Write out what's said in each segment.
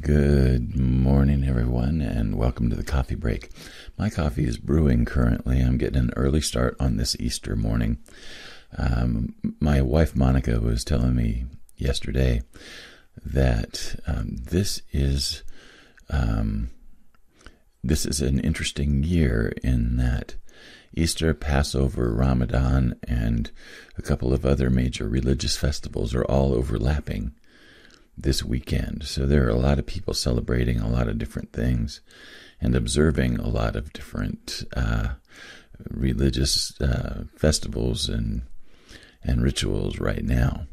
Good morning, everyone, and welcome to the coffee break. My coffee is brewing currently. I'm getting an early start on this Easter morning. Um, my wife Monica was telling me yesterday that um, this is um, this is an interesting year in that Easter, Passover, Ramadan, and a couple of other major religious festivals are all overlapping this weekend. So there are a lot of people celebrating a lot of different things and observing a lot of different uh, religious uh, festivals and and rituals right now.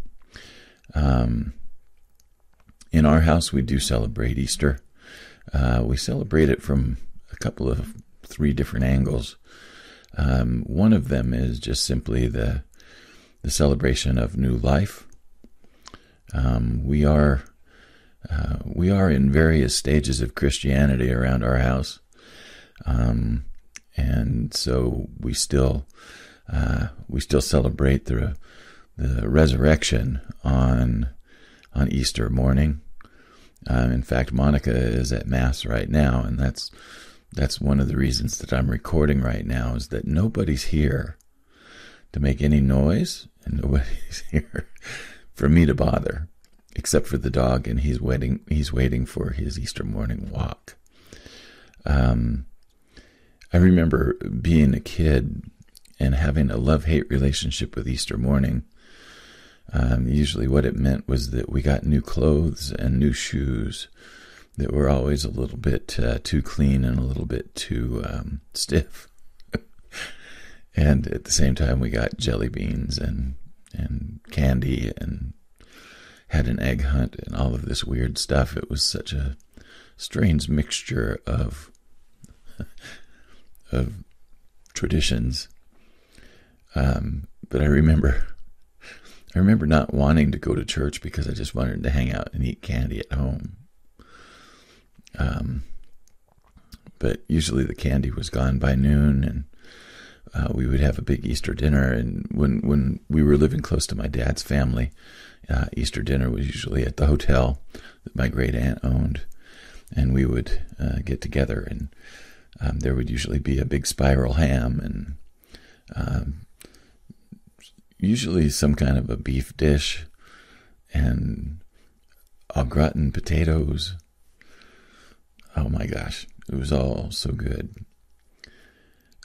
Um, in our house, we do celebrate Easter. Uh, we celebrate it from a couple of three different angles. Um, one of them is just simply the the celebration of new life. Um, we are uh, we are in various stages of Christianity around our house, um, and so we still uh, we still celebrate the the resurrection on on Easter morning. Um, in fact, Monica is at mass right now, and that's that's one of the reasons that I'm recording right now is that nobody's here to make any noise, and nobody's here for me to bother, except for the dog, and he's waiting. He's waiting for his Easter morning walk. Um, I remember being a kid and having a love hate relationship with Easter morning. Um, usually, what it meant was that we got new clothes and new shoes that were always a little bit uh, too clean and a little bit too um, stiff. and at the same time, we got jelly beans and and candy and had an egg hunt and all of this weird stuff. It was such a strange mixture of of traditions. Um, but I remember, I remember not wanting to go to church because I just wanted to hang out and eat candy at home. Um, but usually the candy was gone by noon, and uh, we would have a big Easter dinner. And when when we were living close to my dad's family, uh, Easter dinner was usually at the hotel that my great aunt owned, and we would uh, get together, and um, there would usually be a big spiral ham and um, usually some kind of a beef dish and au gratin potatoes. Oh my gosh, it was all so good.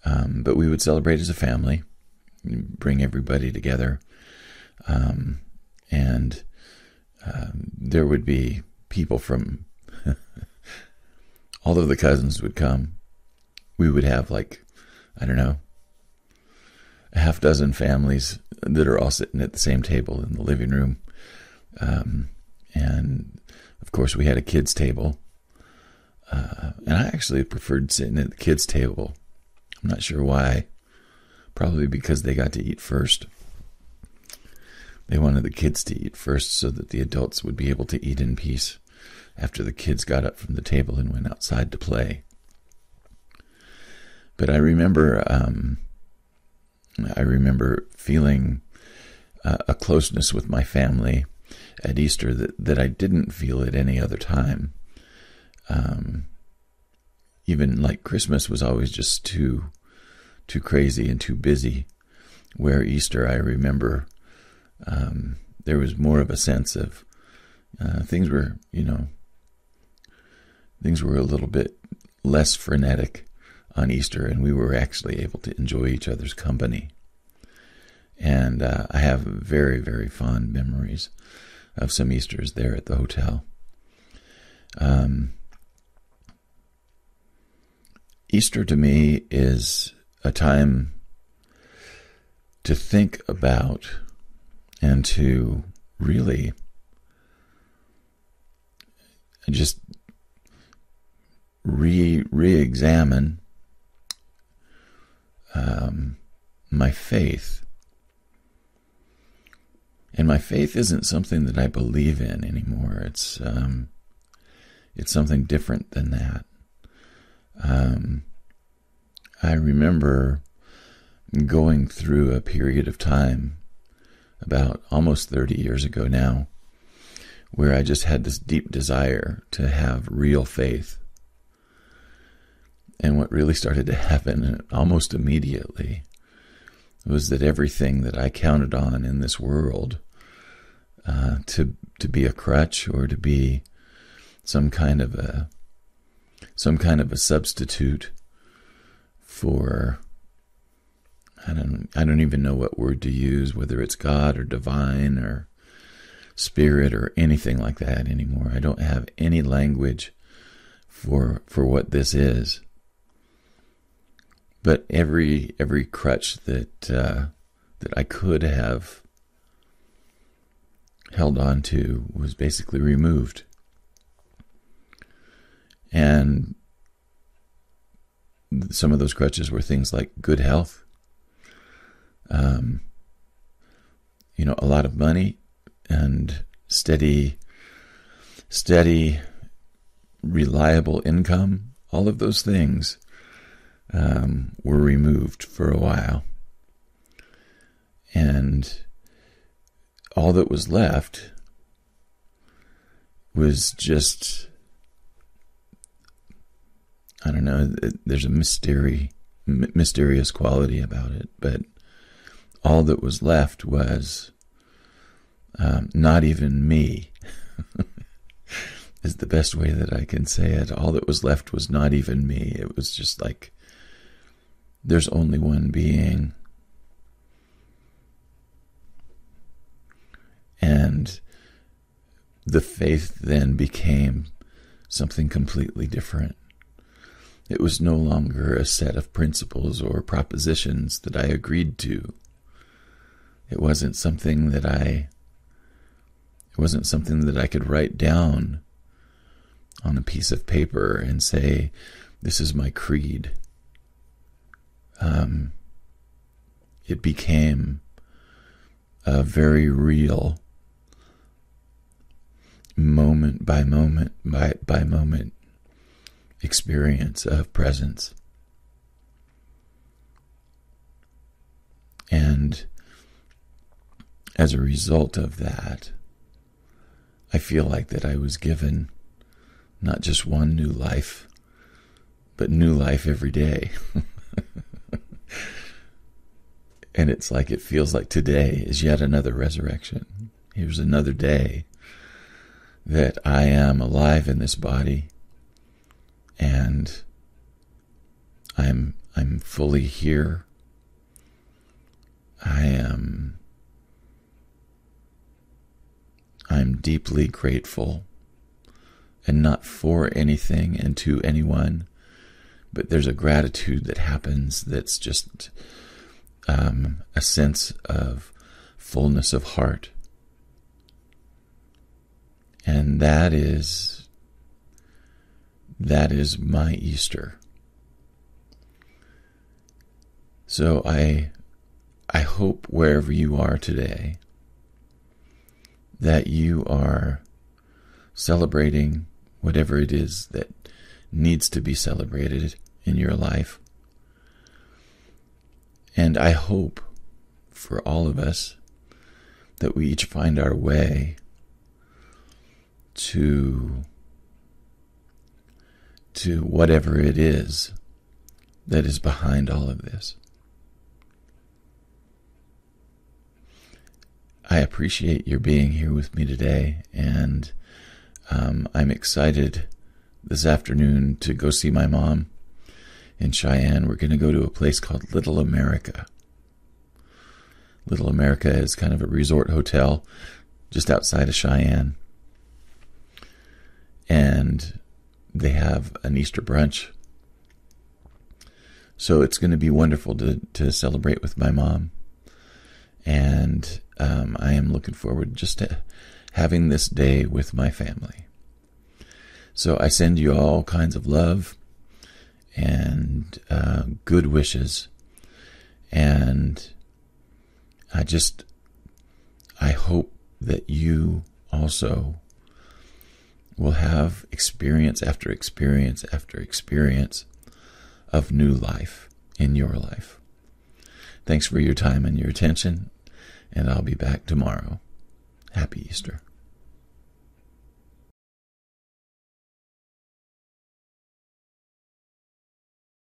Um, but we would celebrate as a family, bring everybody together, um, and um, there would be people from all of the cousins would come. We would have like, I don't know, a half dozen families that are all sitting at the same table in the living room. Um, and of course, we had a kids' table. Uh, and I actually preferred sitting at the kids' table. I'm not sure why. Probably because they got to eat first. They wanted the kids to eat first so that the adults would be able to eat in peace after the kids got up from the table and went outside to play. But I remember, um, I remember feeling uh, a closeness with my family at Easter that, that I didn't feel at any other time. Um, even like Christmas was always just too, too crazy and too busy. Where Easter, I remember, um, there was more of a sense of uh, things were, you know, things were a little bit less frenetic on Easter, and we were actually able to enjoy each other's company. And uh, I have very, very fond memories of some Easters there at the hotel. Um, Easter to me is a time to think about and to really just re re-examine um, my faith. And my faith isn't something that I believe in anymore. It's um, it's something different than that. Um, I remember going through a period of time about almost 30 years ago now where I just had this deep desire to have real faith. And what really started to happen almost immediately was that everything that I counted on in this world uh, to to be a crutch or to be some kind of a some kind of a substitute for I don't I don't even know what word to use, whether it's God or divine or spirit or anything like that anymore. I don't have any language for for what this is. But every every crutch that uh, that I could have held on to was basically removed. And some of those crutches were things like good health, um, you know, a lot of money and steady, steady, reliable income. All of those things um, were removed for a while. And all that was left was just I don't know. There's a mystery, mysterious quality about it, but all that was left was um, not even me. is the best way that I can say it. All that was left was not even me. It was just like there's only one being. And the faith then became something completely different. It was no longer a set of principles or propositions that I agreed to. It wasn't something that I it wasn't something that I could write down on a piece of paper and say, This is my creed. Um, it became a very real moment by moment by, by moment experience of presence. And as a result of that, I feel like that I was given not just one new life, but new life every day. and it's like it feels like today is yet another resurrection. Here's another day that I am alive in this body and I'm I'm fully here. I am I'm deeply grateful and not for anything and to anyone, but there's a gratitude that happens that's just um, a sense of fullness of heart. And that is that is my Easter. So I I hope wherever you are today that you are celebrating whatever it is that needs to be celebrated in your life. And I hope for all of us that we each find our way to to whatever it is that is behind all of this. I appreciate your being here with me today, and um, I'm excited this afternoon to go see my mom in Cheyenne. We're going to go to a place called Little America. Little America is kind of a resort hotel just outside of Cheyenne. And they have an Easter brunch. So it's going to be wonderful to, to celebrate with my mom. And um, I am looking forward just to having this day with my family. So I send you all kinds of love and uh, good wishes. And I just, I hope that you also will have experience after experience after experience of new life in your life. Thanks for your time and your attention, and I'll be back tomorrow. Happy Easter.